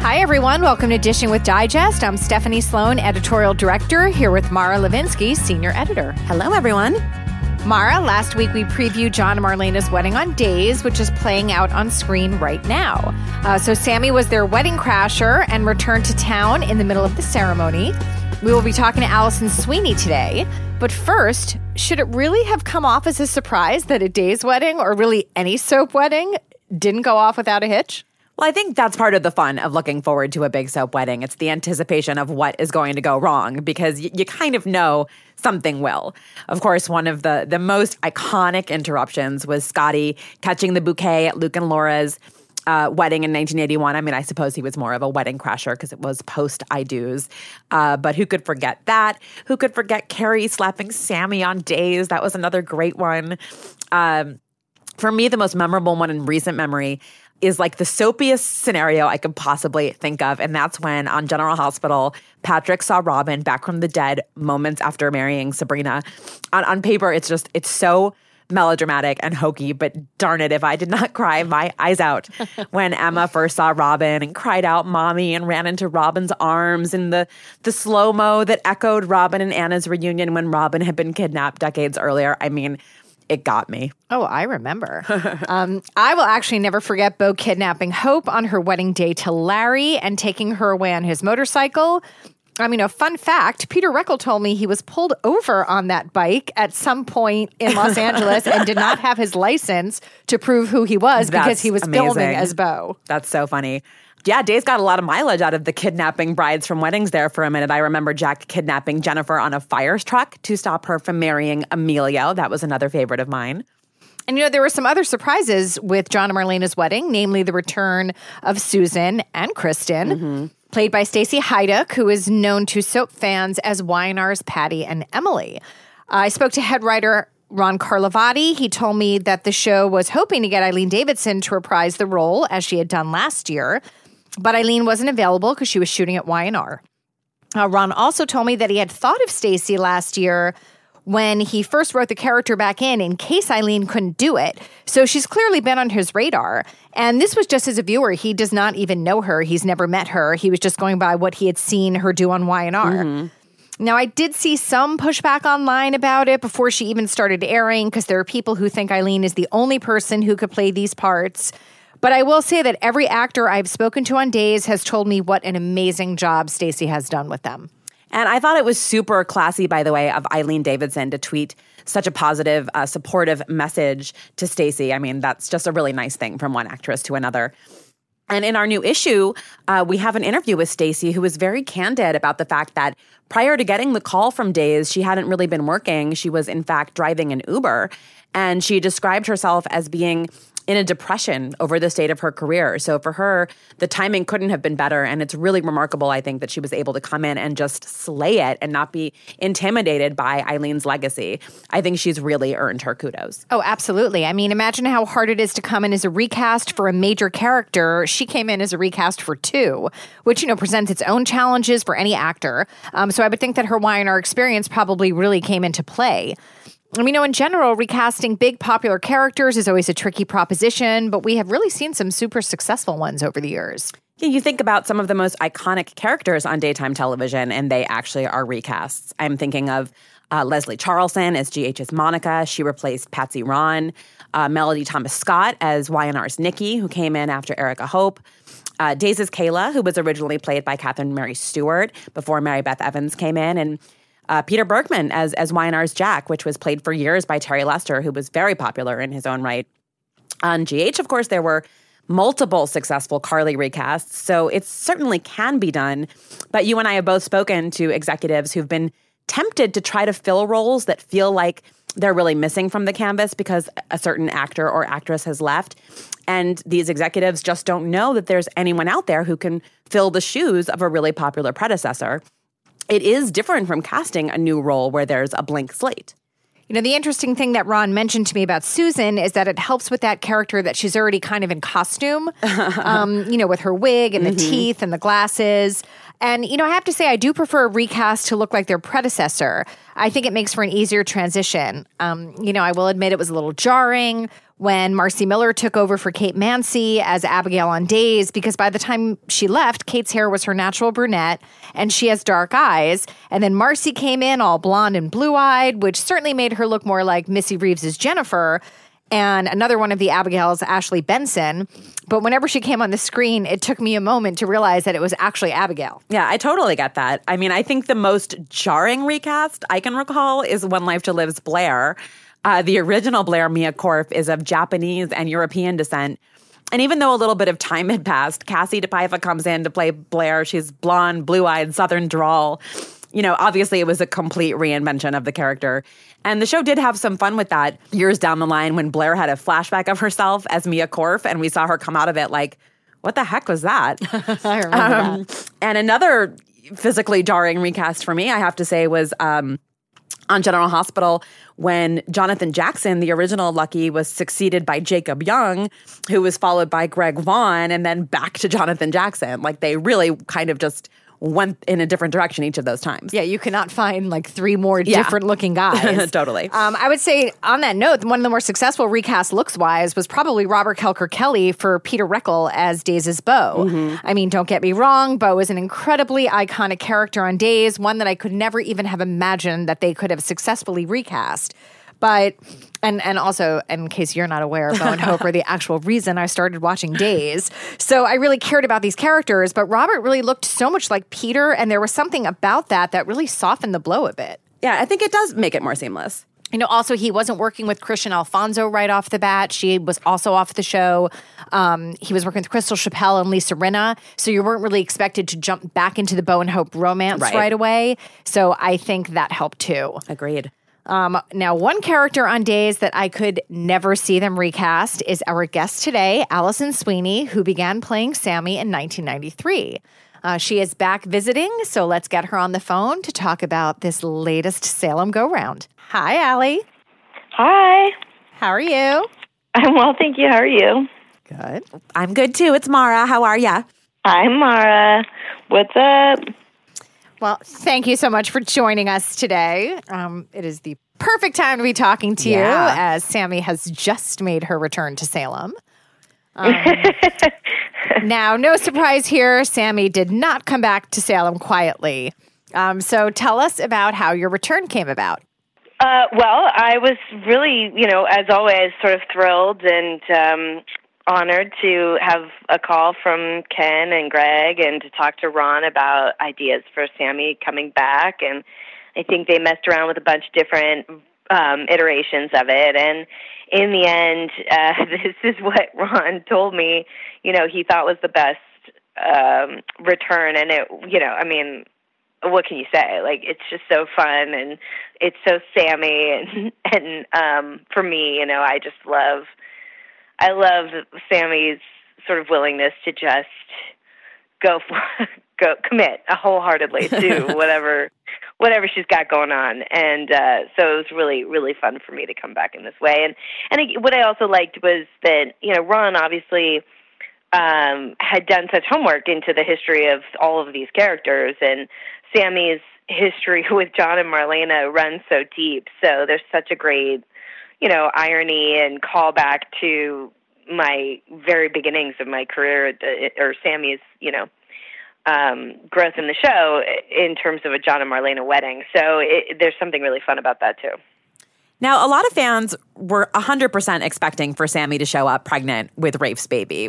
Hi, everyone. Welcome to Dishing with Digest. I'm Stephanie Sloan, editorial director, here with Mara Levinsky, senior editor. Hello, everyone. Mara, last week we previewed John and Marlena's wedding on Days, which is playing out on screen right now. Uh, so, Sammy was their wedding crasher and returned to town in the middle of the ceremony. We will be talking to Allison Sweeney today. But first, should it really have come off as a surprise that a Days wedding, or really any soap wedding, didn't go off without a hitch? Well, I think that's part of the fun of looking forward to a big soap wedding. It's the anticipation of what is going to go wrong because y- you kind of know something will. Of course, one of the the most iconic interruptions was Scotty catching the bouquet at Luke and Laura's uh, wedding in 1981. I mean, I suppose he was more of a wedding crasher because it was post I do's. Uh, but who could forget that? Who could forget Carrie slapping Sammy on days? That was another great one. Um, for me, the most memorable one in recent memory is like the soapiest scenario I could possibly think of. And that's when on General Hospital, Patrick saw Robin back from the dead moments after marrying Sabrina. On, on paper, it's just, it's so melodramatic and hokey, but darn it, if I did not cry my eyes out when Emma first saw Robin and cried out mommy and ran into Robin's arms in the, the slow mo that echoed Robin and Anna's reunion when Robin had been kidnapped decades earlier. I mean, it got me. Oh, I remember. um, I will actually never forget Bo kidnapping Hope on her wedding day to Larry and taking her away on his motorcycle. I mean, a fun fact Peter Reckell told me he was pulled over on that bike at some point in Los Angeles and did not have his license to prove who he was That's because he was amazing. filming as Bo. That's so funny. Yeah, Days got a lot of mileage out of the kidnapping brides from weddings there for a minute. I remember Jack kidnapping Jennifer on a fire truck to stop her from marrying Emilio. That was another favorite of mine. And you know, there were some other surprises with John and Marlena's wedding, namely the return of Susan and Kristen, Mm-hmm. Played by Stacy Haiduk, who is known to soap fans as Y&R's Patty and Emily. I spoke to head writer Ron Carlivati. He told me that the show was hoping to get Eileen Davidson to reprise the role as she had done last year, but Eileen wasn't available because she was shooting at Y&R. Uh, Ron also told me that he had thought of Stacy last year when he first wrote the character back in in case Eileen couldn't do it. So she's clearly been on his radar. And this was just as a viewer. He does not even know her. He's never met her. He was just going by what he had seen her do on Y&R. Mm-hmm. Now, I did see some pushback online about it before she even started airing because there are people who think Eileen is the only person who could play these parts. But I will say that every actor I've spoken to on Days has told me what an amazing job Stacey has done with them. And I thought it was super classy, by the way, of Eileen Davidson to tweet such a positive, uh, supportive message to Stacey. I mean, that's just a really nice thing from one actress to another. And in our new issue, uh, we have an interview with Stacey, who was very candid about the fact that prior to getting the call from Days, she hadn't really been working. She was, in fact, driving an Uber. And she described herself as being in a depression over the state of her career. So for her, the timing couldn't have been better. And it's really remarkable, I think, that she was able to come in and just slay it and not be intimidated by Eileen's legacy. I think she's really earned her kudos. Oh, absolutely. I mean, imagine how hard it is to come in as a recast for a major character. She came in as a recast for two, which, you know, presents its own challenges for any actor. Um, so I would think that her Y&R experience probably really came into play. I mean, know, in general, recasting big popular characters is always a tricky proposition, but we have really seen some super successful ones over the years. Yeah, you think about some of the most iconic characters on daytime television, and they actually are recasts. I'm thinking of uh, Leslie Charleson as GH's Monica. She replaced Patsy Rahn. Uh, Melody Thomas Scott as YNR's Nikki, who came in after Erica Hope. Uh, Days' Kayla, who was originally played by Catherine Mary Stewart before Mary Beth Evans came in. And uh, Peter Bergman as, as YNR's Jack, which was played for years by Terry Lester, who was very popular in his own right. On GH, of course, there were multiple successful Carly recasts, so it certainly can be done. But you and I have both spoken to executives who've been tempted to try to fill roles that feel like they're really missing from the canvas because a certain actor or actress has left. And these executives just don't know that there's anyone out there who can fill the shoes of a really popular predecessor. It is different from casting a new role where there's a blank slate. You know, the interesting thing that Ron mentioned to me about Susan is that it helps with that character that she's already kind of in costume, um, you know, with her wig and the mm-hmm. teeth and the glasses. And, you know, I have to say, I do prefer a recast to look like their predecessor. I think it makes for an easier transition. Um, you know, I will admit it was a little jarring when Marci Miller took over for Kate Mansi as Abigail on Days because by the time she left, Kate's hair was her natural brunette and she has dark eyes. And then Marci came in all blonde and blue eyed, which certainly made her look more like Missy Reeves's Jennifer and another one of the Abigails, Ashley Benson. But whenever she came on the screen, it took me a moment to realize that it was actually Abigail. Yeah, I totally get that. I mean, I think the most jarring recast I can recall is One Life to Live's Blair. Uh, the original Blair Mia Korf is of Japanese and European descent. And even though a little bit of time had passed, Kassie DePaiva comes in to play Blair. She's blonde, blue eyed, southern drawl. You know, obviously it was a complete reinvention of the character. And the show did have some fun with that years down the line when Blair had a flashback of herself as Mia Korf and we saw her come out of it like, what the heck was that? I remember um, that. And another physically jarring recast for me, I have to say, was um, on General Hospital when Jonathan Jackson, the original Lucky, was succeeded by Jacob Young, who was followed by Greg Vaughn, and then back to Jonathan Jackson. Like they really kind of just went in a different direction each of those times. Yeah, you cannot find like three more yeah. different looking guys. totally. Um, I would say on that note, one of the more successful recast looks wise was probably Robert Kelker Kelly for Peter Reckell as Days' Bo. Mm-hmm. I mean, don't get me wrong, Bo is an incredibly iconic character on Days, one that I could never even have imagined that they could have successfully recast. But and and also, in case you're not aware, Bo and Hope are the actual reason I started watching Days. So I really cared about these characters, but Robert really looked so much like Peter, and there was something about that that really softened the blow a bit. Yeah, I think it does make it more seamless. You know, also he wasn't working with Kristian Alfonso right off the bat. She was also off the show. Um, he was working with Crystal Chappell and Lisa Rinna, so you weren't really expected to jump back into the Bo and Hope romance right, right away. So I think that helped too. Agreed. Um, now, one character on days that I could never see them recast is our guest today, Allison Sweeney, who began playing Sammy in 1993. Uh, she is back visiting, so let's get her on the phone to talk about this latest Salem go round. Hi, Allie. Hi. How are you? I'm well, thank you. How are you? Good. I'm good too. It's Mara. How are ya? I'm Mara. What's up? Well, thank you so much for joining us today. Um, it is the perfect time to be talking to yeah. you as Sammy has just made her return to Salem. Um, now, no surprise here, Sammy did not come back to Salem quietly. Um, so tell us about how your return came about. Uh, well, I was really, you know, as always, sort of thrilled and um, honored to have a call from Ken and Greg and to talk to Ron about ideas for Sammy coming back. And I think they messed around with a bunch of different um, iterations of it. And in the end, uh, this is what Ron told me, you know, he thought was the best um, return. And it, you know, I mean, what can you say? Like it's just so fun and it's so Sammy and and um for me, you know, I just love I love Sammy's sort of willingness to just go for, go commit a wholeheartedly to whatever whatever she's got going on. And uh so it was really really fun for me to come back in this way. And and I, what I also liked was that you know Ron obviously um had done such homework into the history of all of these characters. And Sammy's history with John and Marlena runs so deep. So there's such a great, you know, irony and callback to my very beginnings of my career, or Sammy's, you know, um, growth in the show in terms of a John and Marlena wedding. So it, there's something really fun about that too. Now, a lot of fans were 100% expecting for Sammy to show up pregnant with Rafe's baby.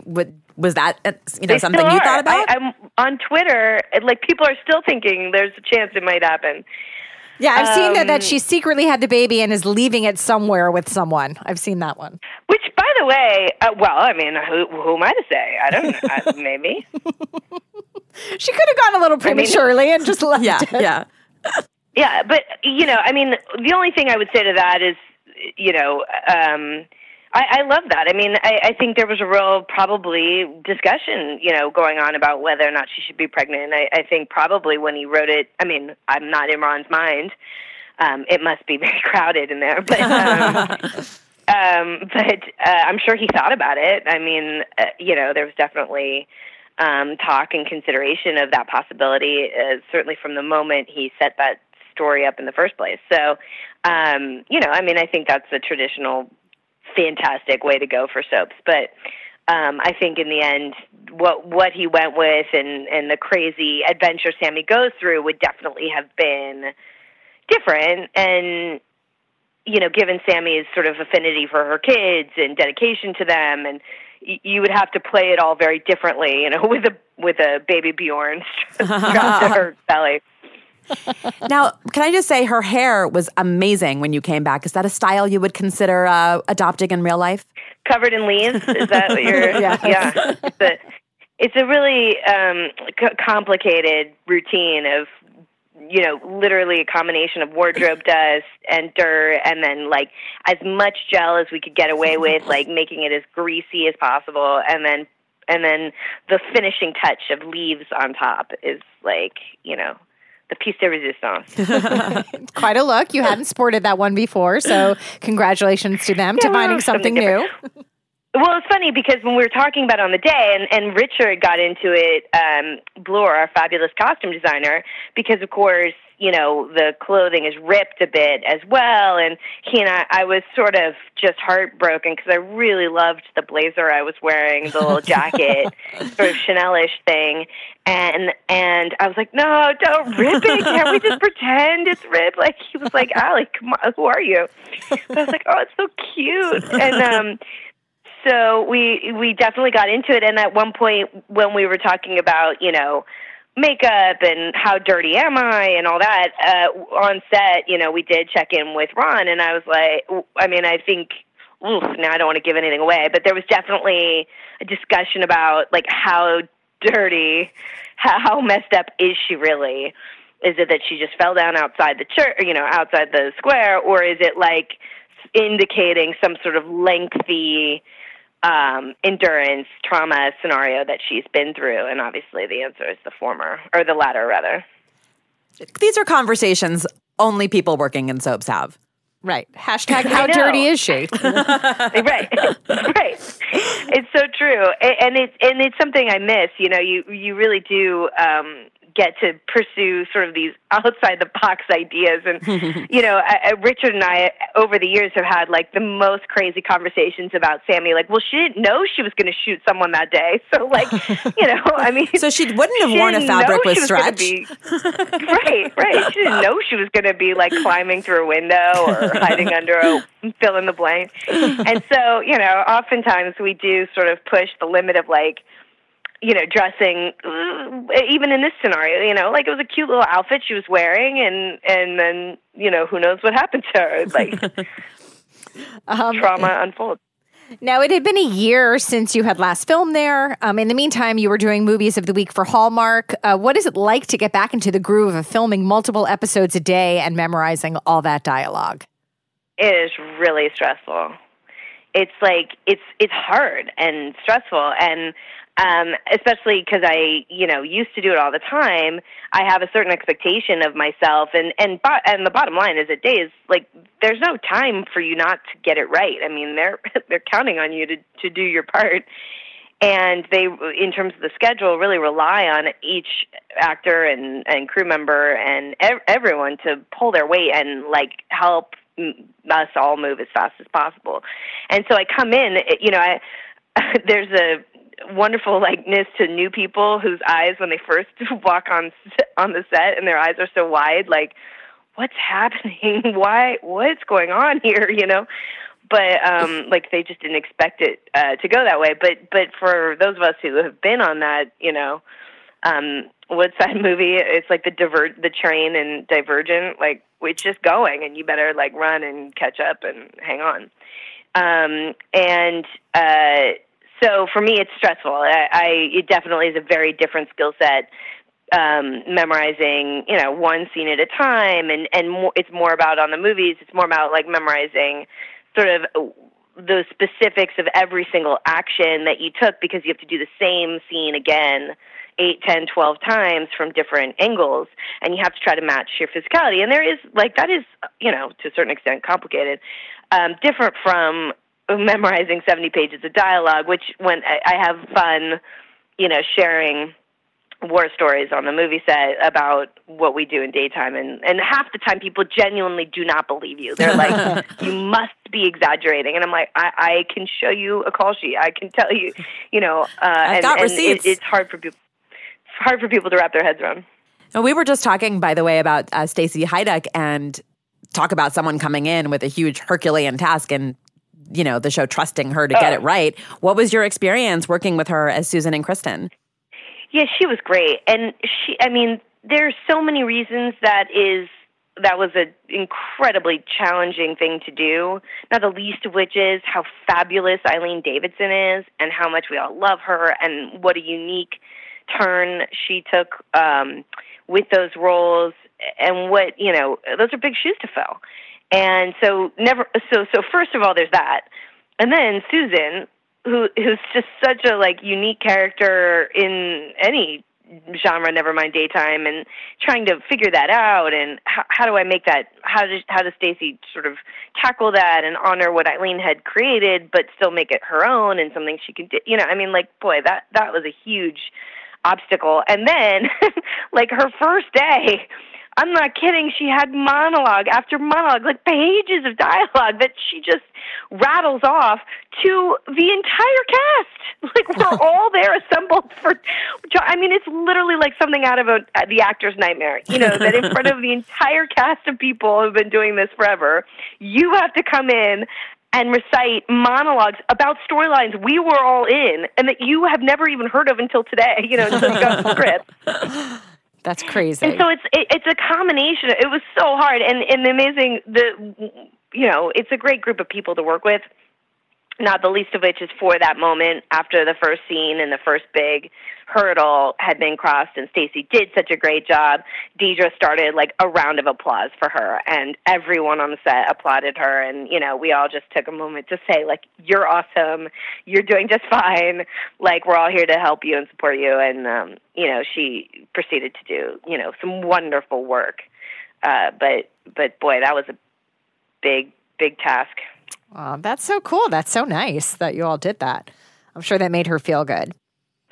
Was that uh, you know they something you thought about? I, am on Twitter. Like people are still thinking there's a chance it might happen. Yeah, I've um, seen that that um, she secretly had the baby and is leaving it somewhere with someone. I've seen that one. Which, by the way, uh, well, I mean, who, who am I to say? I don't know. Maybe she could have gone a little prematurely I mean, and just left. Yeah, it. yeah. Yeah, but you know, I mean, the only thing I would say to that is, you know, um, I, I love that. I mean, I, I think there was a real probably discussion, you know, going on about whether or not she should be pregnant. I, I think probably when he wrote it, I mean, I'm not in Ron's mind. Um, it must be very crowded in there, but. Um, um, but uh, I'm sure he thought about it. I mean, uh, you know, there was definitely um, talk and consideration of that possibility. Uh, certainly from the moment he set that story up in the first place. So, um, you know, I mean, I think that's a traditional, fantastic way to go for soaps. But um, I think in the end, what what he went with and and the crazy adventure Sammy goes through would definitely have been different. And you know, given Sammy's sort of affinity for her kids and dedication to them, and you would have to play it all very differently, you know, with a with a baby Bjorn strapped to her belly now, can I just say her hair was amazing when you came back? Is that a style you would consider uh, adopting in real life? Covered in leaves? Is that what you're? yeah. yeah. It's a, it's a really um, c- complicated routine of you know, literally a combination of wardrobe dust and dirt, and then like as much gel as we could get away with, like making it as greasy as possible, and then and then the finishing touch of leaves on top is like you know the piece de resistance. Quite a look. You hadn't sported that one before, so congratulations to them yeah, to finding something, something new. Well, it's funny because when we were talking about it on the day, and, and Richard got into it, um, Bloore, our fabulous costume designer, because of course, you know, the clothing is ripped a bit as well. And he and I, I was sort of just heartbroken because I really loved the blazer I was wearing, the little jacket, sort of Chanelish thing. And and I was like, no, don't rip it. Can't we just pretend it's ripped? Like he was like, Allie, come on, who are you? I was like, oh, it's so cute. And um so we we definitely got into it and at one point when we were talking about you know makeup and how dirty am i and all that uh on set you know we did check in with ron and i was like i mean i think oof, now i don't want to give anything away but there was definitely a discussion about like how dirty how messed up is she really? Is it that she just fell down outside the church you know outside the square or is it like indicating some sort of lengthy um, endurance trauma scenario that she's been through? And obviously, the answer is the former, or the latter, rather. These are conversations only people working in soaps have. Right. Hashtag how dirty is she? right. right. It's so true. And it's and it's something I miss. You know, you you really do um get to pursue sort of these outside the box ideas. And, you know, I, Richard and I, over the years, have had like the most crazy conversations about Sammy. Like, well, she didn't know she was going to shoot someone that day. So, like, you know, I mean. so she wouldn't have she worn a fabric with stretch. Be, right, right. She didn't know she was going to be like climbing through a window or hiding under a fill in the blank. And so, you know, oftentimes we do sort of push the limit of like, you know, dressing uh, even in this scenario, you know, like it was a cute little outfit she was wearing and and then, you know, who knows what happened to her. Like um, trauma unfolds. Now, it had been a year since you had last filmed there. Um, in the meantime, you were doing movies of the week for Hallmark. Uh, what is it like to get back into the groove of filming multiple episodes a day and memorizing all that dialogue? It is really stressful. It's like it's it's hard and stressful, and um, especially because I, you know, used to do it all the time. I have a certain expectation of myself, and and and the bottom line is, at days like there's no time for you not to get it right. I mean, they're they're counting on you to to do your part, and they in terms of the schedule really rely on each actor and and crew member and ev- everyone to pull their weight and like help us all move as fast as possible and so i come in you know i there's a wonderful likeness to new people whose eyes when they first walk on on the set and their eyes are so wide like what's happening? Why what's going on here? You know? But um like they just didn't expect it uh to go that way. But but for those of us who have been on that you know um that movie it's like the divert the train and divergent like it's just going and you better like run and catch up and hang on. Um and uh so for me it's stressful i, I it definitely is a very different skill set um memorizing you know one scene at a time and and more, it's more about on the movies it's more about like memorizing sort of the specifics of every single action that you took because you have to do the same scene again eight, ten, twelve times from different angles, and you have to try to match your physicality. And there is like that is you know to a certain extent complicated, um, different from memorizing seventy pages of dialogue, which when I, I have fun, you know, sharing war stories on the movie set about what we do in daytime and and half the time people genuinely do not believe you. They're like you must be exaggerating and i'm like i i can show you a call sheet. I can tell you you know uh I've and, got and receipts. It, it's hard for people it's hard for people to wrap their heads around. And we were just talking, by the way, about uh, Stacy Haiduk and talk about someone coming in with a huge Herculean task and you know the show trusting her to get Oh. it right. What was your experience working with her as Susan and Kristen? Yeah, she was great, and she. I mean, there's so many reasons that is that was an incredibly challenging thing to do. Not the least of which is how fabulous Eileen Davidson is, and how much we all love her, and what a unique turn she took um, with those roles, and what you know, those are big shoes to fill. And so, never. So, so first of all, there's that, and then Susan, who who's just such a like unique character in any genre never mind daytime and trying to figure that out and how, how do I make that how does how does Stacy sort of tackle that and honor what Eileen had created but still make it her own and something she could do you know I mean like boy that that was a huge obstacle and then like her first day I'm not kidding. She had monologue after monologue, like pages of dialogue that she just rattles off to the entire cast. Like we're all there assembled for. I mean, it's literally like something out of a the actor's nightmare. You know that in front of the entire cast of people who've been doing this forever, you have to come in and recite monologues about storylines we were all in and that you have never even heard of until today. You know, until you got the script. That's crazy. And so it's it, it's a combination. It was so hard, and and the amazing the you know it's a great group of people to work with. Not the least of which is for that moment after the first scene and the first big hurdle had been crossed, and Stacy did such a great job. Deidre started like a round of applause for her, and everyone on the set applauded her. And you know, we all just took a moment to say like, "You're awesome. You're doing just fine. Like, we're all here to help you and support you." And um, you know, she proceeded to do you know some wonderful work. Uh, but but boy, that was a big big task. Aw, that's so cool. That's so nice that you all did that. I'm sure that made her feel good.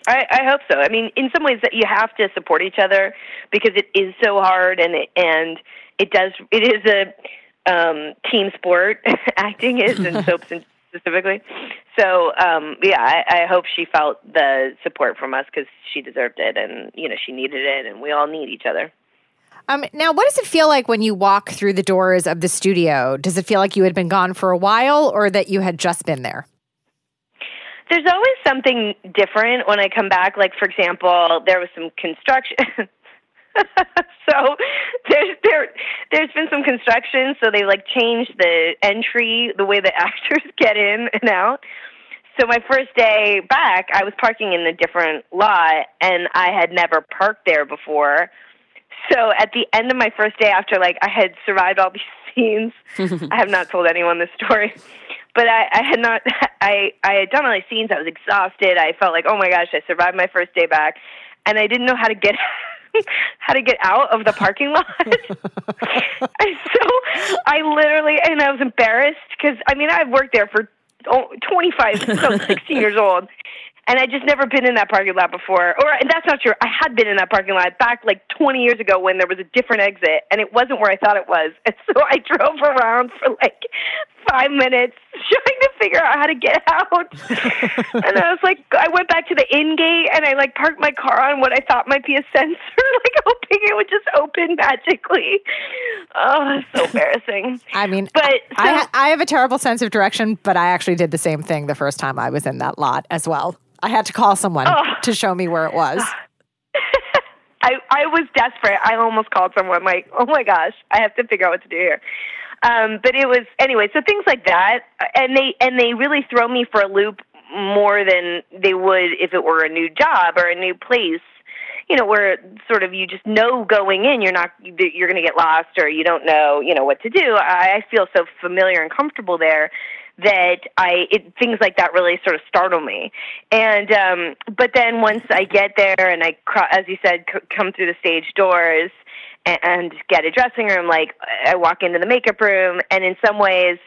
I, I hope so. I mean, in some ways, that you have to support each other because it is so hard, and it, and it does. It is a um, team sport. Acting is, and soaps and specifically. So, um, yeah, I, I hope she felt the support from us because she deserved it, and you know, she needed it, and we all need each other. Um, now, what does it feel like when you walk through the doors of the studio? Does it feel like you had been gone for a while or that you had just been there? There's always something different when I come back. Like, for example, there was some construction. so there's there there's been some construction, so they like changed the entry, the way the actors get in and out. So my first day back, I was parking in a different lot, and I had never parked there before. So at the end of my first day, after like I had survived all these scenes, I have not told anyone this story, but I, I had not. I I had done all these scenes. I was exhausted. I felt like, oh my gosh, I survived my first day back, and I didn't know how to get how to get out of the parking lot. so I literally, and I was embarrassed because I mean I've worked there for oh, 25, so 16 years old. And I just never been in that parking lot before. Or and that's not true. I had been in that parking lot back like 20 years ago when there was a different exit, and it wasn't where I thought it was. And so I drove around for like five minutes trying to figure out how to get out. and I was like, I went back to the in gate and I like parked my car on what I thought might be a sensor, like hoping it would just open magically. Oh, so embarrassing. I mean, but so, I, I have a terrible sense of direction, but I actually did the same thing the first time I was in that lot as well. I had to call someone Oh. to show me where it was. I I was desperate. I almost called someone like, "Oh my gosh, I have to figure out what to do here." Um, but it was anyway. So things like that, and they and they really throw me for a loop more than they would if it were a new job or a new place. You know, where sort of you just know going in, you're not you're going to get lost or you don't know, you know, what to do. I, I feel so familiar and comfortable there that I it, things like that really sort of startle me. And um, but then once I get there and I, as you said, c- come through the stage doors and, and get a dressing room, like I walk into the makeup room, and in some ways.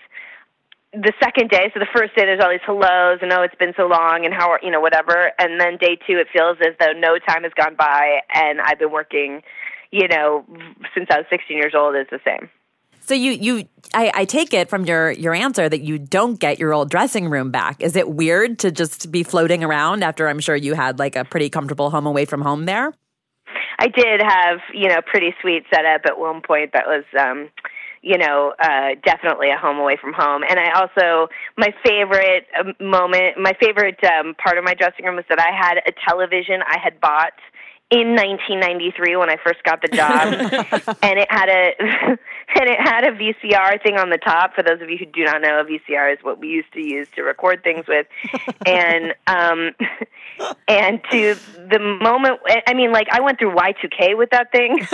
The second day, so the first day, there's all these hellos and oh, it's been so long and how are you know whatever, and then day two, it feels as though no time has gone by and I've been working, you know, since I was 16 years old. Is the same. So you you I, I take it from your your answer that you don't get your old dressing room back. Is it weird to just be floating around after I'm sure you had like a pretty comfortable home away from home there? I did have, you know, pretty sweet setup at one point that was um you know, uh definitely a home away from home. And I also my favorite um, moment, my favorite um part of my dressing room was that I had a television I had bought in 1993 when I first got the job, and it had a and it had a VCR thing on the top. For those of you who do not know, a VCR is what we used to use to record things with, and um, and to the moment, I mean, like I went through Y2K with that thing.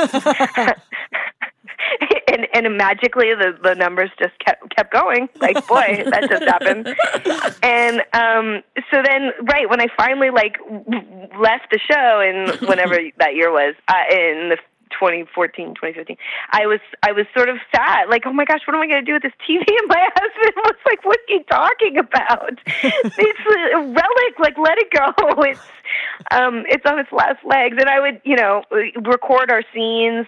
and and magically the the numbers just kept kept going like boy that just happened and um so then right when i finally like left the show and whenever that year was uh, in the 2014 2015 i was i was sort of sad like oh my gosh what am i going to do with this tv and my husband was like what are you talking about? It's a relic like let it go. It's um it's on its last legs. And i would you know record our scenes.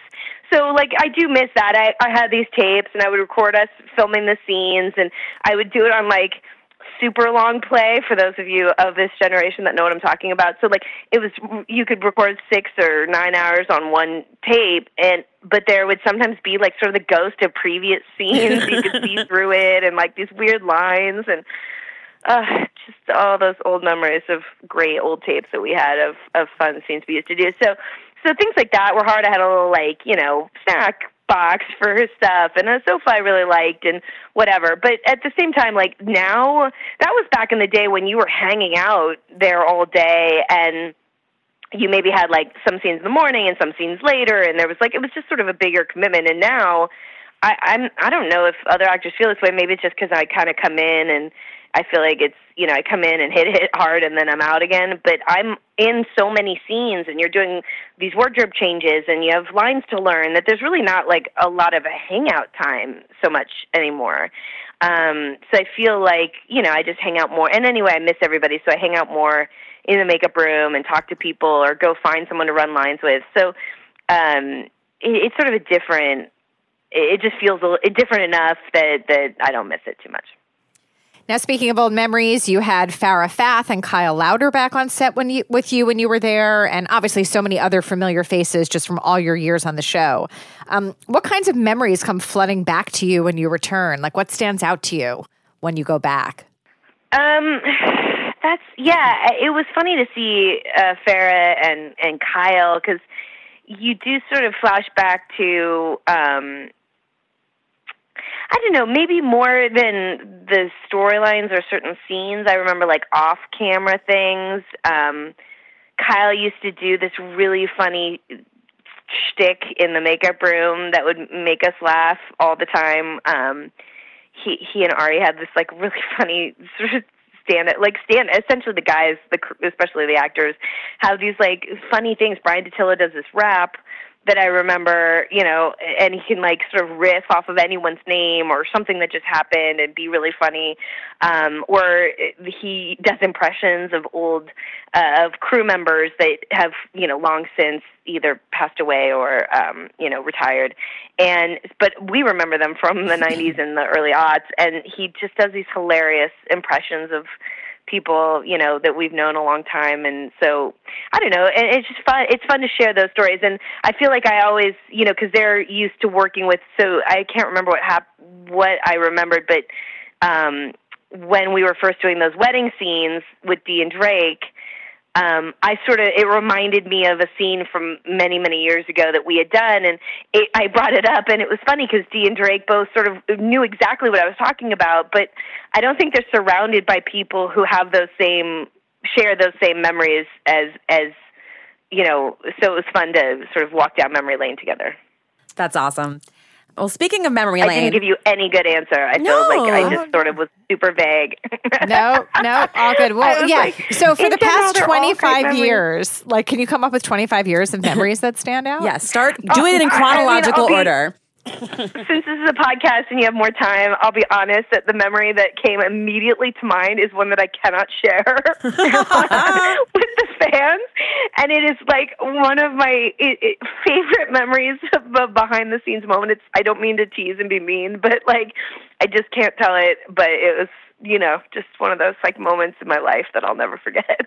So like I do miss that. I I had these tapes and I would record us filming the scenes and I would do it on like super long play for those of you of this generation that know what I'm talking about. So like it was you could record 6 or 9 hours on one tape and but there would sometimes be like sort of the ghost of previous scenes you could see through it and like these weird lines and uh, just all those old memories of great old tapes that we had of of fun scenes we used to do. So so things like that were hard. I had a little like you know snack box for her stuff and a sofa I really liked and whatever. But at the same time, like now, that was back in the day when you were hanging out there all day and you maybe had like some scenes in the morning and some scenes later and there was like it was just sort of a bigger commitment and now I, I'm I don't know if other actors feel this way. Maybe it's just because I kind of come in and I feel like it's you know I come in and hit it hard and then I'm out again. But I'm in so many scenes and you're doing these wardrobe changes and you have lines to learn that there's really not like a lot of a hangout time so much anymore. Um, so I feel like you know I just hang out more. And anyway, I miss everybody, so I hang out more in the makeup room and talk to people or go find someone to run lines with. So um, it, it's sort of a different it just feels a, different enough that that I don't miss it too much. Now, speaking of old memories, you had Farah Fath and Kyle Lowder back on set when you, with you when you were there, and obviously so many other familiar faces just from all your years on the show. Um, what kinds of memories come flooding back to you when you return? Like, what stands out to you when you go back? Um, that's yeah. It was funny to see uh, Farrah and and Kyle because you do sort of flash back to um, I don't know, maybe more than the storylines or certain scenes. I remember like off camera things. Um, Kyle used to do this really funny shtick in the makeup room that would make us laugh all the time. Um, he he and Ari had this like really funny sort of stand like stand essentially the guys the especially the actors have these like funny things Bryan Dattilo does this rap that I remember, you know, and he can like sort of riff off of anyone's name or something that just happened and be really funny. Um, or he does impressions of old uh, of crew members that have, you know, long since either passed away or um, you know, retired. And but we remember them from the 90s and the early aughts and he just does these hilarious impressions of people you know that we've known a long time. And so i don't know. And it's just fun it's fun to share those stories. And i feel like i always you know because they're used to working with so i can't remember what hap- what i remembered but um when we were first doing those wedding scenes with dee and drake um, I sort of it reminded me of a scene from many many years ago that we had done, and it, I brought it up, and it was funny because Dee and Drake both sort of knew exactly what I was talking about, but I don't think they're surrounded by people who have those same share those same memories as as you know. So it was fun to sort of walk down memory lane together. That's awesome. Well, speaking of memory lane, I didn't give you any good answer. I no. feel like I just sort of was super vague. no, no, all good. Well, yeah. Like, so for the general, past twenty five years, like, can you come up with twenty five years of memories that stand out? yeah, start do oh, it in I- I mean, chronological be- order. Since this is a podcast and you have more time, I'll be honest that the memory that came immediately to mind is one that I cannot share with the fans, and it is like one of my it, it, favorite memories of a behind the scenes moment. It's I don't mean to tease and be mean, but like I just can't tell it. But it was you know just one of those like moments in my life that I'll never forget.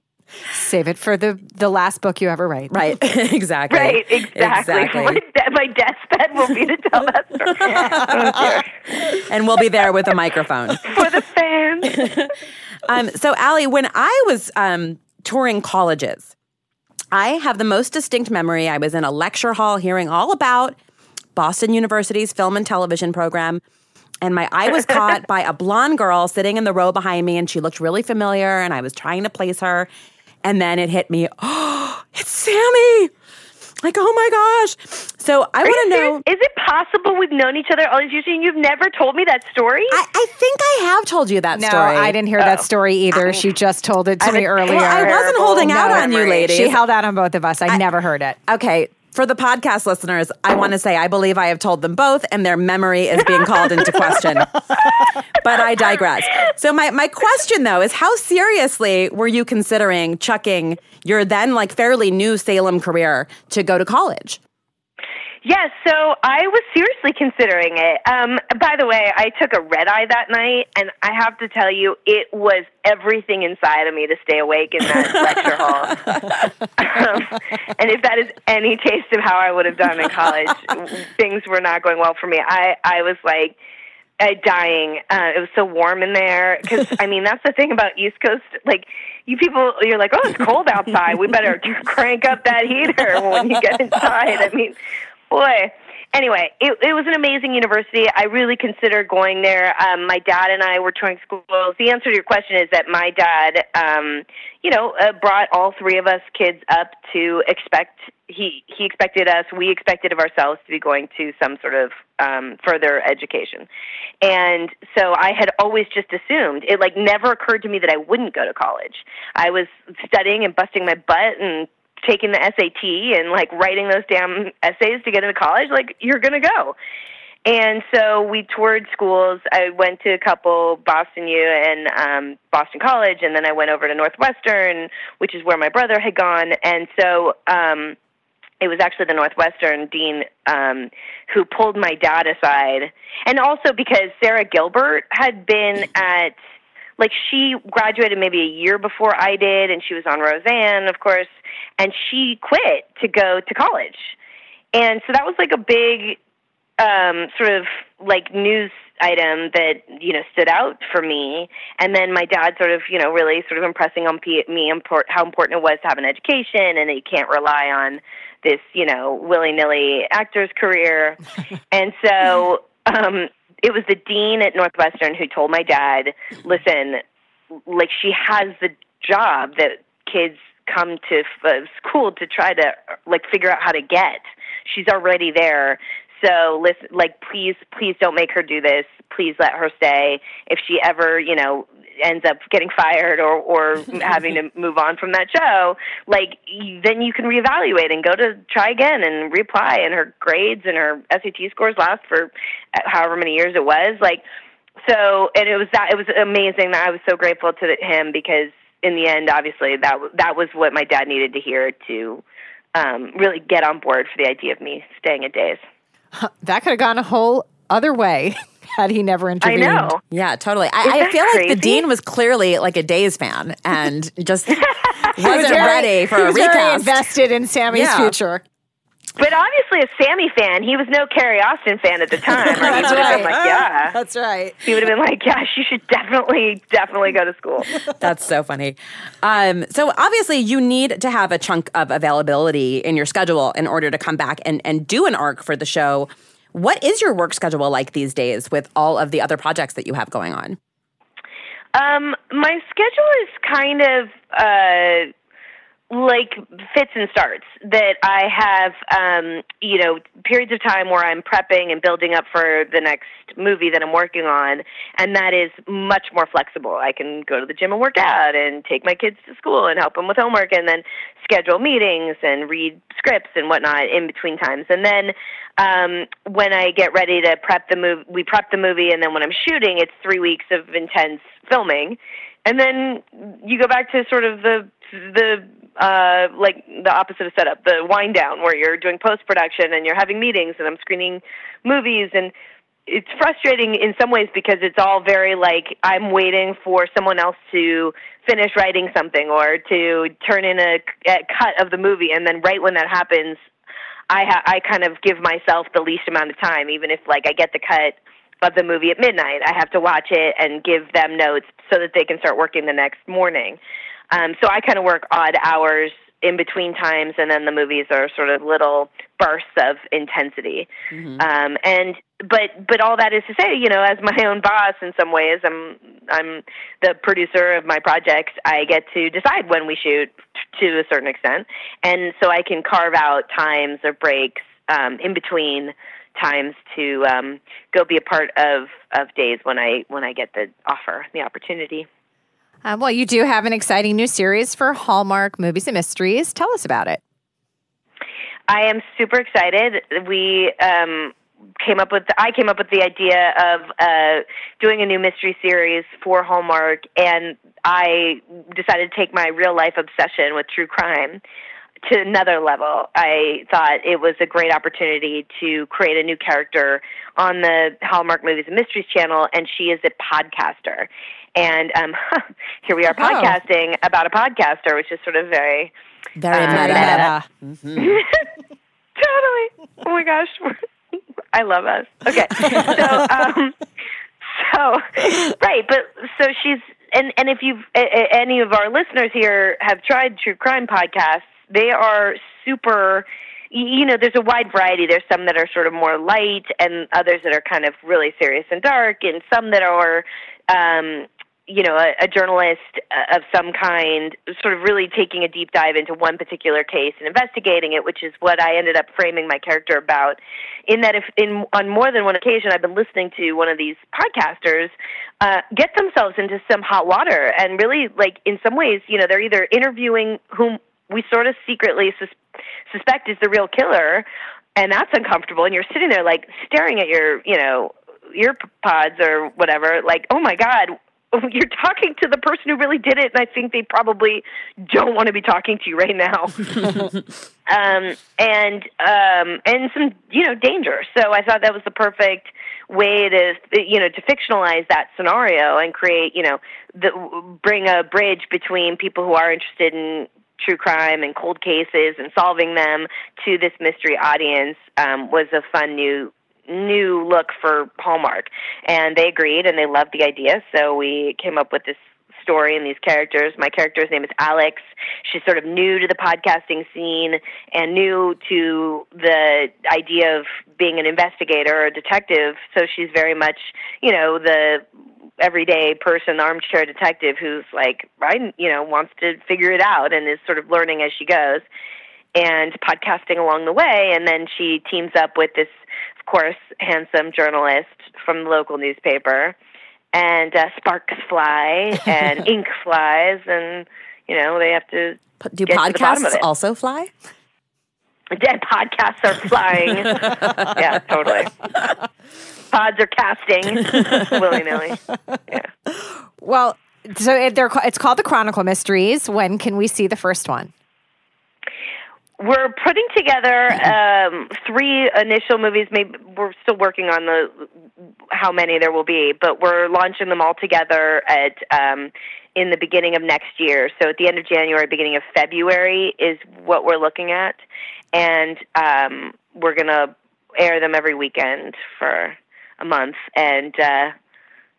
Save it for the the last book you ever write. Right, exactly. Right, exactly. Exactly. My, de- my deathbed will be to tell that story and we'll be there with a microphone. for the fans. Um, so, Allie, when I was um, touring colleges, I have the most distinct memory. I was in a lecture hall hearing all about Boston University's film and television program. And my eye was caught by a blonde girl sitting in the row behind me, and she looked really familiar. And I was trying to place her. And then it hit me oh, it's Sammy. Like, oh my gosh. So I want to know. Is it possible we've known each other all these years and you've never told me that story? I, I think I have told you that No, story. I didn't hear that oh. story either. she just told it to me earlier. Well, I wasn't holding out on you, memory. ladies. she held out on both of us. I, never heard it. Okay, for the podcast listeners, I want to say I believe I have told them both, and their memory is being called into question. but I digress. So my my question though is, how seriously were you considering chucking your then like fairly new Salem career to go to college? Yes, so I was seriously considering it. Um, by the way, I took a red eye that night, and I have to tell you, it was everything inside of me to stay awake in that lecture hall. um, and if that is any taste of how I would have done in college, things were not going well for me. I, I was like, uh, dying. Uh, it was so warm in there because I mean that's the thing about East Coast. Like you people, you're like, oh, it's cold outside. We better crank up that heater when you get inside. I mean, boy. Anyway, it, it was an amazing university. I really considered going there. Um, my dad and I were touring schools. The answer to your question is that my dad, um, you know, uh, brought all three of us kids up to expect. He he expected us. We expected of ourselves to be going to some sort of um, further education, and so I had always just assumed it. Like never occurred to me that I wouldn't go to college. I was studying and busting my butt and taking the SAT and like writing those damn essays to get into college, like you're gonna go. And so we toured schools. I went to a couple, Boston U and um, Boston College, and then I went over to Northwestern, which is where my brother had gone. And so um, it was actually the Northwestern dean um, who pulled my dad aside, and also because Sara Gilbert had been at like she graduated maybe a year before I did, and she was on Roseanne, of course, and she quit to go to college, and so that was like a big um, sort of like news item that you know stood out for me. And then my dad sort of you know really sort of impressing on P- me import- how important it was to have an education, and that you can't rely on this you know willy nilly actor's career. and so um, it was the dean at Northwestern who told my dad, "Listen, like she has the job that kids come to uh, school to try to like figure out how to get. She's already there. So listen, like please, please don't make her do this. Please let her stay. If she ever, you know, ends up getting fired or or having to move on from that show, like then you can reevaluate and go to try again and reapply. And her grades and her SAT scores last for however many years it was. Like so, and it was that it was amazing. That I was so grateful to him because in the end, obviously that that was what my dad needed to hear to um, really get on board for the idea of me staying at Days. That could have gone a whole other way had he never intervened. I know. Yeah, totally. I, I feel crazy? like the dean was clearly like a Days fan and just He was wasn't very- ready for he a was very recast. invested in Sammy's Yeah. future. But obviously, a Sammy fan. He was no Carrie Austin fan at the time. Or he That's would have right. been like, yeah. That's right. He would have been like, yeah, she should definitely, definitely go to school. That's so funny. Um, so obviously, you need to have a chunk of availability in your schedule in order to come back and, and do an arc for the show. What is your work schedule like these days with all of the other projects that you have going on? Um, my schedule is kind of uh, like fits and starts. That I have, um, you know, periods of time where I'm prepping and building up for the next movie that I'm working on, and that is much more flexible. I can go to the gym and work out, and take my kids to school and help them with homework, and then schedule meetings and read scripts and whatnot in between times. And then um, when I get ready to prep the movie, we prep the movie, and then when I'm shooting, it's three weeks of intense filming, and then you go back to sort of the the uh, like the opposite of setup, the wind down, where you're doing post production and you're having meetings, and I'm screening movies, and it's frustrating in some ways because it's all very like I'm waiting for someone else to finish writing something or to turn in a, a cut of the movie, and then right when that happens, I ha- I kind of give myself the least amount of time, even if like I get the cut of the movie at midnight. I have to watch it and give them notes so that they can start working the next morning. Um, so I kind of work odd hours in between times, and then the movies are sort of little bursts of intensity. Um, and but but all that is to say, you know, as my own boss in some ways, I'm I'm the producer of my projects. I get to decide when we shoot to a certain extent, and so I can carve out times or breaks um, in between times to um, go be a part of of days when I when I get the offer, the opportunity. Uh, well, you do have an exciting new series for Hallmark Movies and Mysteries. Tell us about it. I am super excited. We um, came up with I came up with the idea of uh, doing a new mystery series for Hallmark, and I decided to take my real life obsession with true crime to another level. I thought it was a great opportunity to create a new character on the Hallmark Movies and Mysteries channel, and she is a podcaster. And um, here we are Oh. podcasting about a podcaster, which is sort of very Very Uh, meta. meta. totally. Oh my gosh, I love us. Okay, so um, so right, but so she's and and if you've a, a- any of our listeners here have tried true crime podcasts, they are super. You know, there's a wide variety. There's some that are sort of more light, and others that are kind of really serious and dark, and some that are um, you know, a, a journalist uh, of some kind, sort of really taking a deep dive into one particular case and investigating it, which is what I ended up framing my character about. In that, if in on more than one occasion, I've been listening to one of these podcasters uh, get themselves into some hot water, and really, like in some ways, you know, they're either interviewing whom we sort of secretly sus- suspect is the real killer, and that's uncomfortable, and you're sitting there like staring at your, you know, ear pods or whatever, like, oh my god, you're talking to the person who really did it, and I think they probably don't want to be talking to you right now. um, and um, and some you know danger. So I thought that was the perfect way to you know to fictionalize that scenario and create you know the bring a bridge between people who are interested in true crime and cold cases and solving them to this mystery audience um, was a fun new new look for Hallmark. And they agreed and they loved the idea, so we came up with this story and these characters. My character's name is Alex. She's sort of new to the podcasting scene and new to the idea of being an investigator or a detective, so she's very much, you know, the everyday person, armchair detective who's like, right, you know, wants to figure it out and is sort of learning as she goes and podcasting along the way. And then she teams up with this, course, handsome journalist from the local newspaper. and uh, sparks fly and ink flies, and you know they have to. Do get to the of podcasts it. also fly? Dead podcasts are flying. yeah, totally. Pods are casting willy nilly. Yeah. Well, so it, they're, it's called the Chronicle Mysteries. When can we see the first one? We're putting together um, three initial movies. Maybe we're still working on the how many there will be, but we're launching them all together at um, in the beginning of next year. So at the end of January, beginning of February is what we're looking at, and um, we're gonna air them every weekend for a month and uh,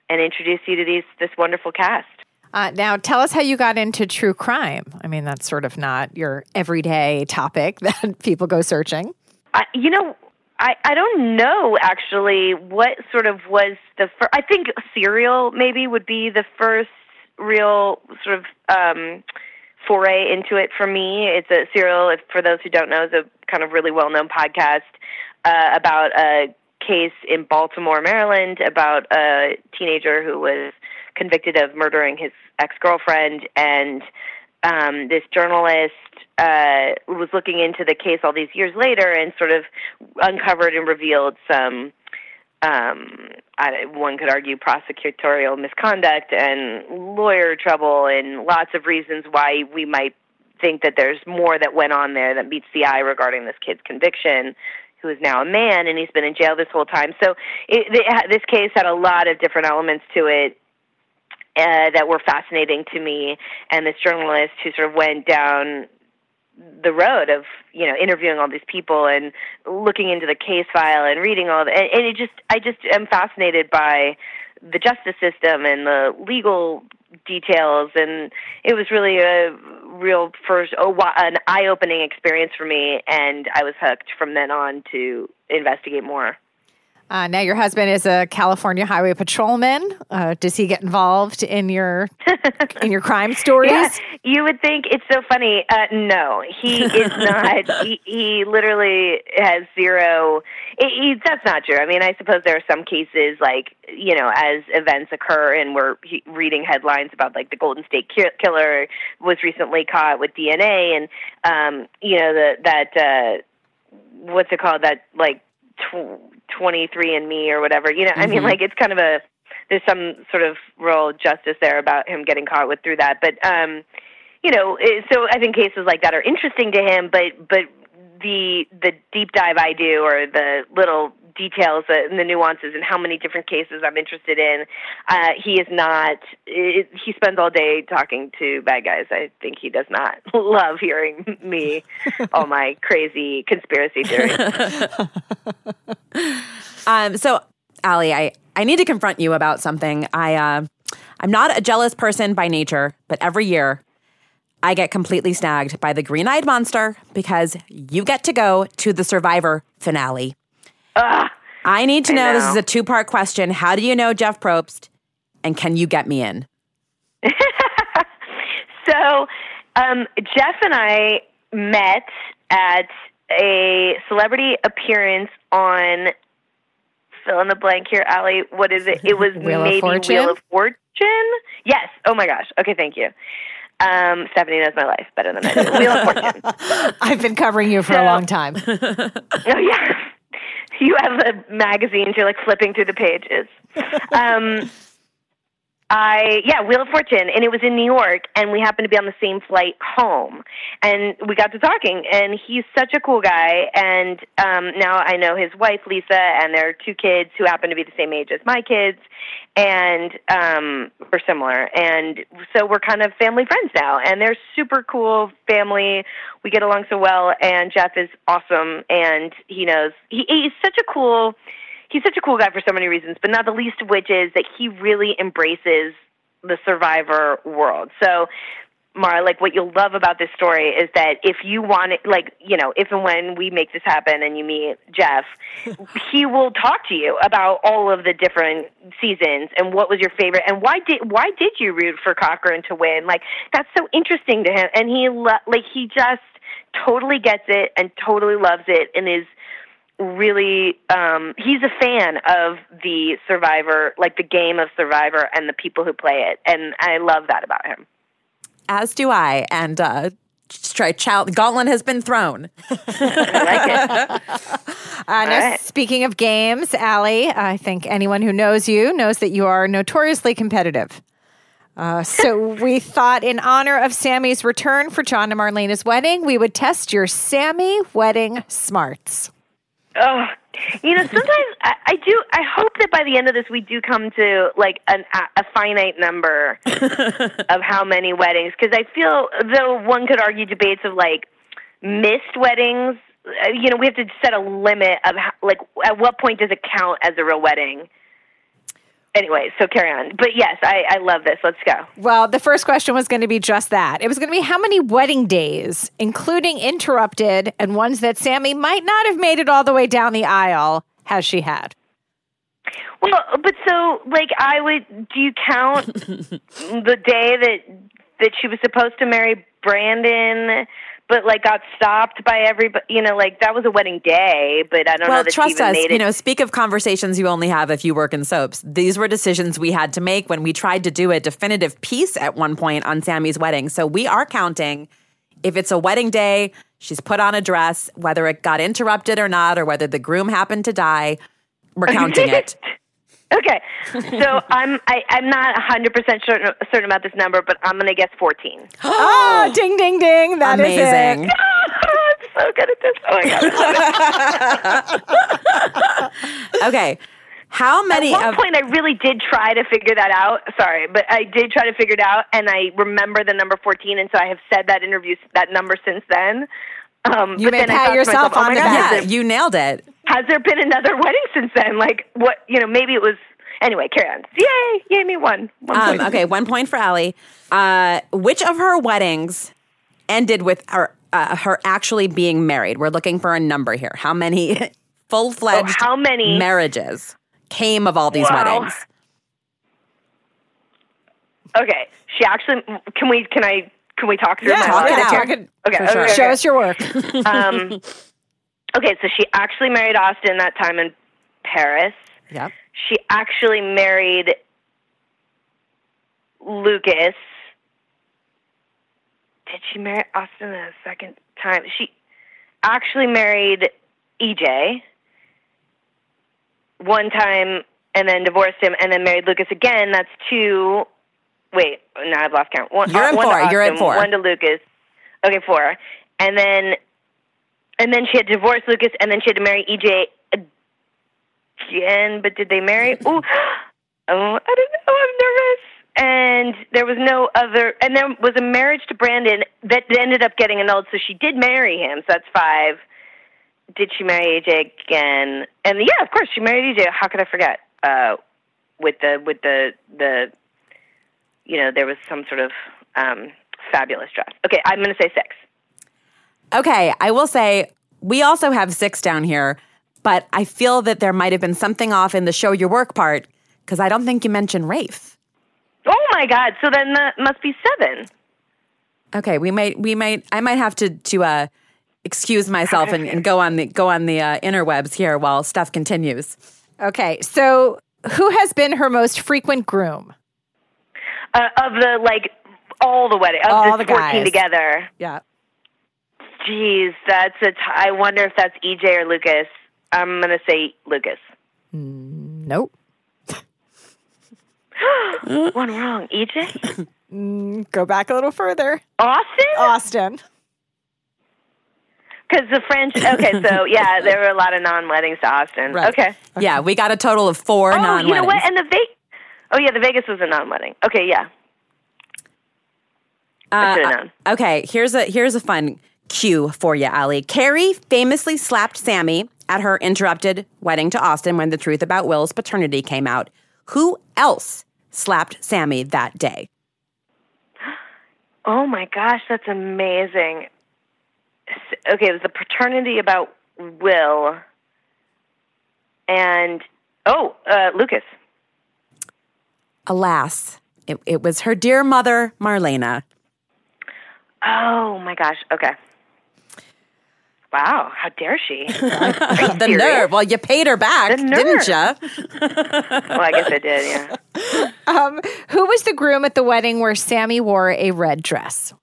and introduce you to these this wonderful cast. Uh, now, tell us how you got into true crime. I mean, that's sort of not your everyday topic that people go searching. You know, I, I don't know actually what sort of was the first. I think Serial maybe would be the first real sort of um, foray into it for me. It's a Serial, if, for those who don't know, is a kind of really well known podcast uh, about a case in Baltimore, Maryland, about a teenager who was convicted of murdering his ex girlfriend and um, this journalist uh, was looking into the case all these years later and sort of uncovered and revealed some, um, I, one could argue, prosecutorial misconduct and lawyer trouble and lots of reasons why we might think that there's more that went on there that meets the eye regarding this kid's conviction. Who is now a man and he's been in jail this whole time. So it, it, this case had a lot of different elements to it uh, that were fascinating to me, and this journalist who sort of went down the road of you know interviewing all these people and looking into the case file and reading all the and, and it just I just am fascinated by the justice system and the legal details and it was really a real first oh, an eye-opening experience for me and I was hooked from then on to investigate more. Uh, now, your husband is a California Highway Patrolman. Uh, does he get involved in your in your crime stories? Yeah, you would think it's so funny. Uh, no, he is not. he, he literally has zero. He, he, that's not true. I mean, I suppose there are some cases, like you know, as events occur, and we're he, reading headlines about like the Golden State ki- Killer was recently caught with DNA, and um, you know the that uh, what's it called that like. Tw- 23andMe or whatever you know i mean like it's kind of a there's some sort of real justice there about him getting caught with through that but um you know eh, so i think cases like that are interesting to him but but the the deep dive i do or the little details and the nuances and how many different cases i'm interested in uh he is not it, he spends all day talking to bad guys i think he does not love hearing me all my crazy conspiracy theories Um, so, Ali, I, I need to confront you about something. I uh, I'm not a jealous person by nature, but every year I get completely snagged by the green eyed monster because you get to go to the Survivor finale. Ugh. I need to I know, this is a two part question. How do you know Jeff Probst? And can you get me in? So, um, Jeff and I met at a celebrity appearance on fill in the blank here, Allie. What is it? It was Wheel of maybe Fortune? Wheel of Fortune. Yes. Oh my gosh. Okay, thank you. Um, Stephanie knows my life better than I do. Wheel of Fortune. I've been covering you for a long time. Oh yeah. You have the magazines. You're like flipping through the pages. Um, I yeah, Wheel of Fortune, and it was in New York, and we happened to be on the same flight home, and we got to talking, and he's such a cool guy, and um, now I know his wife Lisa, and their two kids who happen to be the same age as my kids, and um, we're similar, and so we're kind of family friends now, and they're super cool family. We get along so well, and Jeff is awesome, and he knows he, he's such a cool he's such a cool guy for so many reasons, but not the least of which is that he really embraces the survivor world. So, Mara, like what you'll love about this story is that if you want it, like, you know, if and when we make this happen and you meet Jeff, he will talk to you about all of the different seasons and what was your favorite and why did why did you root for Cochran to win? Like that's so interesting to him and he lo- like he just totally gets it and totally loves it and is really um he's a fan of the survivor like the game of survivor and the people who play it and i love that about him As do I. And uh, try the gauntlet has been thrown. i like it Uh, now, right. Speaking of games, Allie, I think anyone who knows you knows that you are notoriously competitive. Uh, so we thought, in honor of Sami's return for John and Marlena's wedding, we would test your Sami wedding smarts. Oh you know sometimes I, I do i hope that by the end of this we do come to like an, a, a finite number of how many weddings because i feel though one could argue debates of like missed weddings uh, you know we have to set a limit of how, like at what point does it count as a real wedding anyway so carry on but yes i i love this let's go Well, the first question was going to be just that. It was going to be how many wedding days, including interrupted and ones that Sami might not have made it all the way down the aisle, has she had? Well, but so like I would. Do you count the day that that she was supposed to marry Brandon, but like got stopped by everybody? You know, like that was a wedding day, but I don't know Well, trust us. You know, speak of conversations you only have if you work in soaps. These were decisions we had to make when we tried to do a definitive piece at one point on Sami's wedding. So we are counting if it's a wedding day, she's put on a dress, whether it got interrupted or not, or whether the groom happened to die. We're counting it. okay, so I'm I, I'm not 100 percent certain certain about this number, but I'm gonna guess 14. Oh, ding, ding, ding. That is Amazing. it. I'm so good at this. Oh my god. Okay. How many At one of point, I really did try to figure that out. Sorry, but I did try to figure it out, and I remember the number fourteen, and so I have said that interview that number since then. Um, You but may then I pat thought to yourself myself, oh on my the God, back. Yeah, you nailed it. Has there been another wedding since then? Like what? You know, maybe it was. Anyway, carry on. Yay! Yay! Me one. One Um, point. okay, one point for Allie. Uh, which of her weddings ended with her uh, her actually being married? We're looking for a number here. How many full fledged Oh, how many? marriages came of all these Wow. weddings? Okay, she actually. Can we? Can I? Can we talk through Yeah, my talk it out. Okay, For okay, sure. okay. Show us your work. um, okay, so she actually married Austin that time in Paris. Yep. She actually married Lucas. Did she marry Austin a second time? She actually married EJ one time and then divorced him and then married Lucas again. That's two. Wait, now I've lost count. One, You're uh, at one to four. You're at four. One to Lucas. Okay, four. And then, and then she had divorced Lucas, and then she had to marry EJ again. But did they marry? Ooh, oh, I don't know. I'm nervous. And there was no other. And there was a marriage to Brandon that ended up getting annulled. So she did marry him. So that's five. Did she marry EJ again? And yeah, of course she married EJ. How could I forget? Uh, with the with the the, you know, there was some sort of um, fabulous dress. Okay, I'm going to say six. Okay, I will say we also have six down here, but I feel that there might have been something off in the show your work part because I don't think you mentioned Rafe. Oh my God! So then that must be seven. Okay, we might we might I might have to to uh excuse myself and, and go on the go on the uh, interwebs here while stuff continues. Okay, so who has been her most frequent groom? Uh, of the like all the wedding of All the, the fourteen guys. together. Yeah. Jeez, that's a. T- I wonder if that's EJ or Lucas. I'm gonna say Lucas. Mm, nope. One wrong. EJ, mm, Go back a little further. Austin, Austin. because the French. Okay, so yeah, there were a lot of non-weddings to Austin. Right. Okay. Yeah, we got a total of four Oh, non weddings. you know what? And the Vegas. Oh yeah, the Vegas was a non-wedding. Okay, yeah. I should have known. Okay, here's a here's a fun cue for you, Ali. Carrie famously slapped Sami at her interrupted wedding to Austin when the truth about Will's paternity came out. Who else slapped Sami that day? Oh my gosh, that's amazing. Okay, it was the paternity about Will, and oh, uh, Lucas. Alas, it, it was her dear mother, Marlena. Oh my gosh. Okay. Wow, how dare she? the serious? nerve. Well, you paid her back, didn't you? well, I guess I did. Yeah. Um, who was the groom at the wedding where Sami wore a red dress?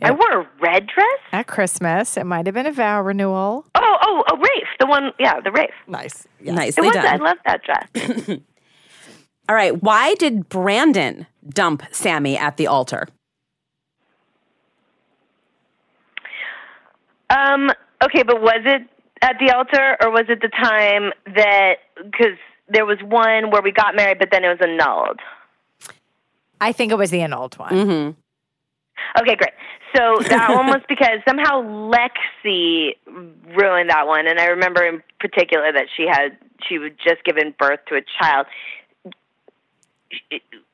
I wore a red dress. At Christmas. It might have been a vow renewal. Oh, oh, oh, Rafe, the one. Yeah, the Rafe. Nice. It Nicely was. done. I love that dress. All right. Why did Brandon dump Sami at the altar? Um. Okay, but was it at the altar, or was it the time that because there was one where we got married, but then it was annulled? I think it was the annulled one. Mm-hmm. Okay, great. So that one was because somehow Lexie ruined that one, and I remember in particular that she had she was just given birth to a child.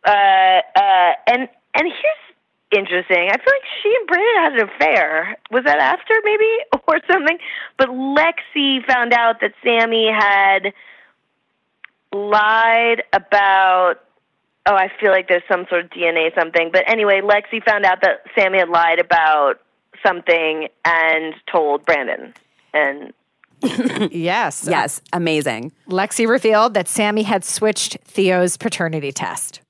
Uh, uh, and and here's interesting. I feel like she and Brandon had an affair. Was that after maybe or something? But Lexie found out that Sami had lied about oh, I feel like there's some sort of DNA something. But anyway, Lexie found out that Sami had lied about something and told Brandon. And Yes. Yes, amazing. Lexie revealed that Sami had switched Theo's paternity test.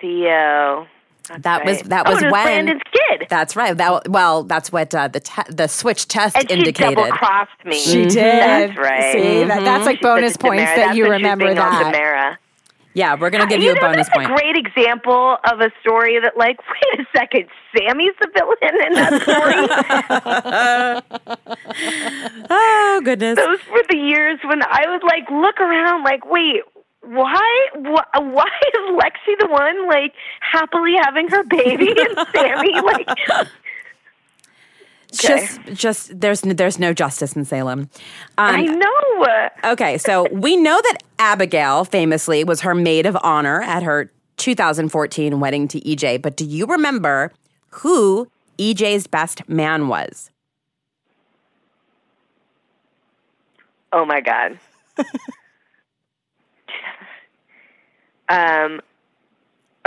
Theo. That's That was- that Oh, was it was when- Brandon's kid. That's right. That well, that's what uh, the te- the switch test and she indicated. double crossed me. She mm-hmm. did. That's right. See, that, that's mm-hmm. like bonus to points Tamara, that that's you when she was remember that. Tamara. yeah, we're gonna uh, give you, a know, bonus that's point. a great example of a story that, like, wait a second, Sami's the villain in that story. oh goodness. Those were the years when I would like look around, like, wait, why, wh- why is Lexie the one like happily having her baby and Sami like? Just just there's there's no justice in Salem. Um, I know. Okay, so we know that Abigail famously was her maid of honor at her 2014 wedding to EJ, but do you remember who EJ's best man was? Oh my god. um.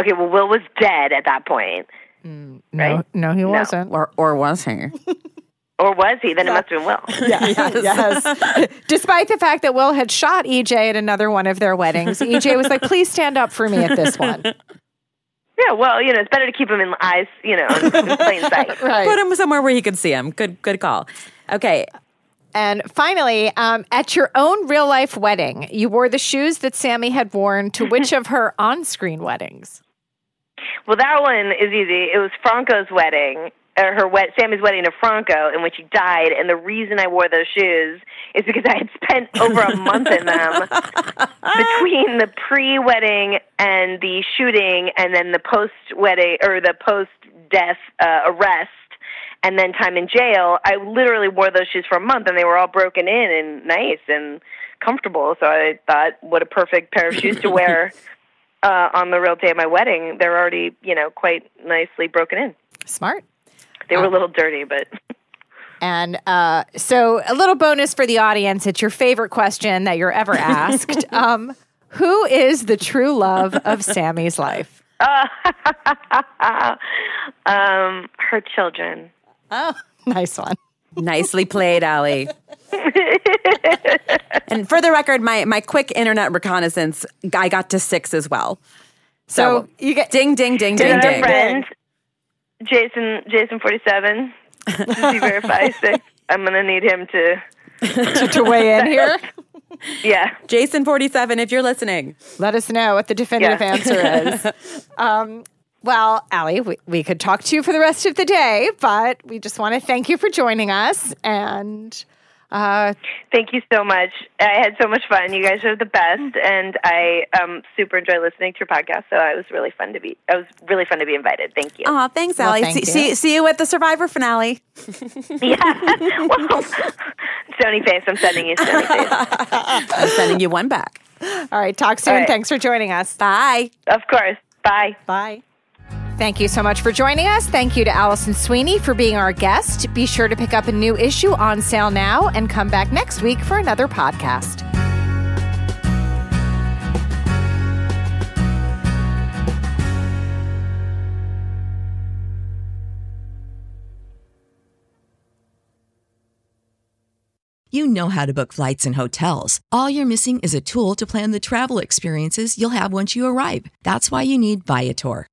Okay, well, Will was dead at that point, No, Right? no, he wasn't. Or or was he? or was he? Then it must have been Will. yes. Despite the fact that Will had shot EJ at another one of their weddings, EJ was like, please stand up for me at this one. Yeah, well, you know, it's better to keep him in eyes, you know, in plain sight. Right. Put him somewhere where he could see him. Good good call. Okay, And finally, um, at your own real life wedding, you wore the shoes that Sami had worn to which of her on screen weddings? Well, that one is easy. It was Franco's wedding, or her wed- Sami's wedding to Franco, in which he died. And the reason I wore those shoes is because I had spent over a month in them between the pre-wedding and the shooting, and then the post-wedding or the post-death uh, arrest. And then time in jail, I literally wore those shoes for a month, and they were all broken in and nice and comfortable. So I thought, what a perfect pair of shoes to wear uh, on the real day of my wedding, they're already, you know, quite nicely broken in. Smart. They were a little dirty, but And uh, so, a little bonus for the audience it's your favorite question that you're ever asked. um, who is the true love of Sami's life? um, her children. Oh, nice one. nicely played, Allie. and for the record, my my quick internet reconnaissance, I got to six as well. So, So, you get ding ding ding ding Is that our ding. friend, Jason, Jason forty seven? Does he verify six? I'm gonna need him to. to, to weigh in here. Yeah. Jason forty seven, if you're listening. Let us know what the definitive Yeah. answer is. Um, well, Allie, we, we could talk to you for the rest of the day, but we just want to thank you for joining us. And uh, Thank you so much. I had so much fun. You guys are the best, and I um, super enjoy listening to your podcast. So it was really fun to be. It was really fun to be invited. Thank you. Oh, thanks, Well, Allie. thank see, you. see see you at the Survivor finale. Yeah. well, Stony face. I'm sending you Stony face. I'm sending you one back. all right, talk soon. All right. Thanks for joining us. Bye. Of course. Bye. Bye. Thank you so much for joining us. Thank you to Alison Sweeney for being our guest. Be sure to pick up a new issue on sale now and come back next week for another podcast. You know how to book flights and hotels. All you're missing is a tool to plan the travel experiences you'll have once you arrive. That's why you need Viator.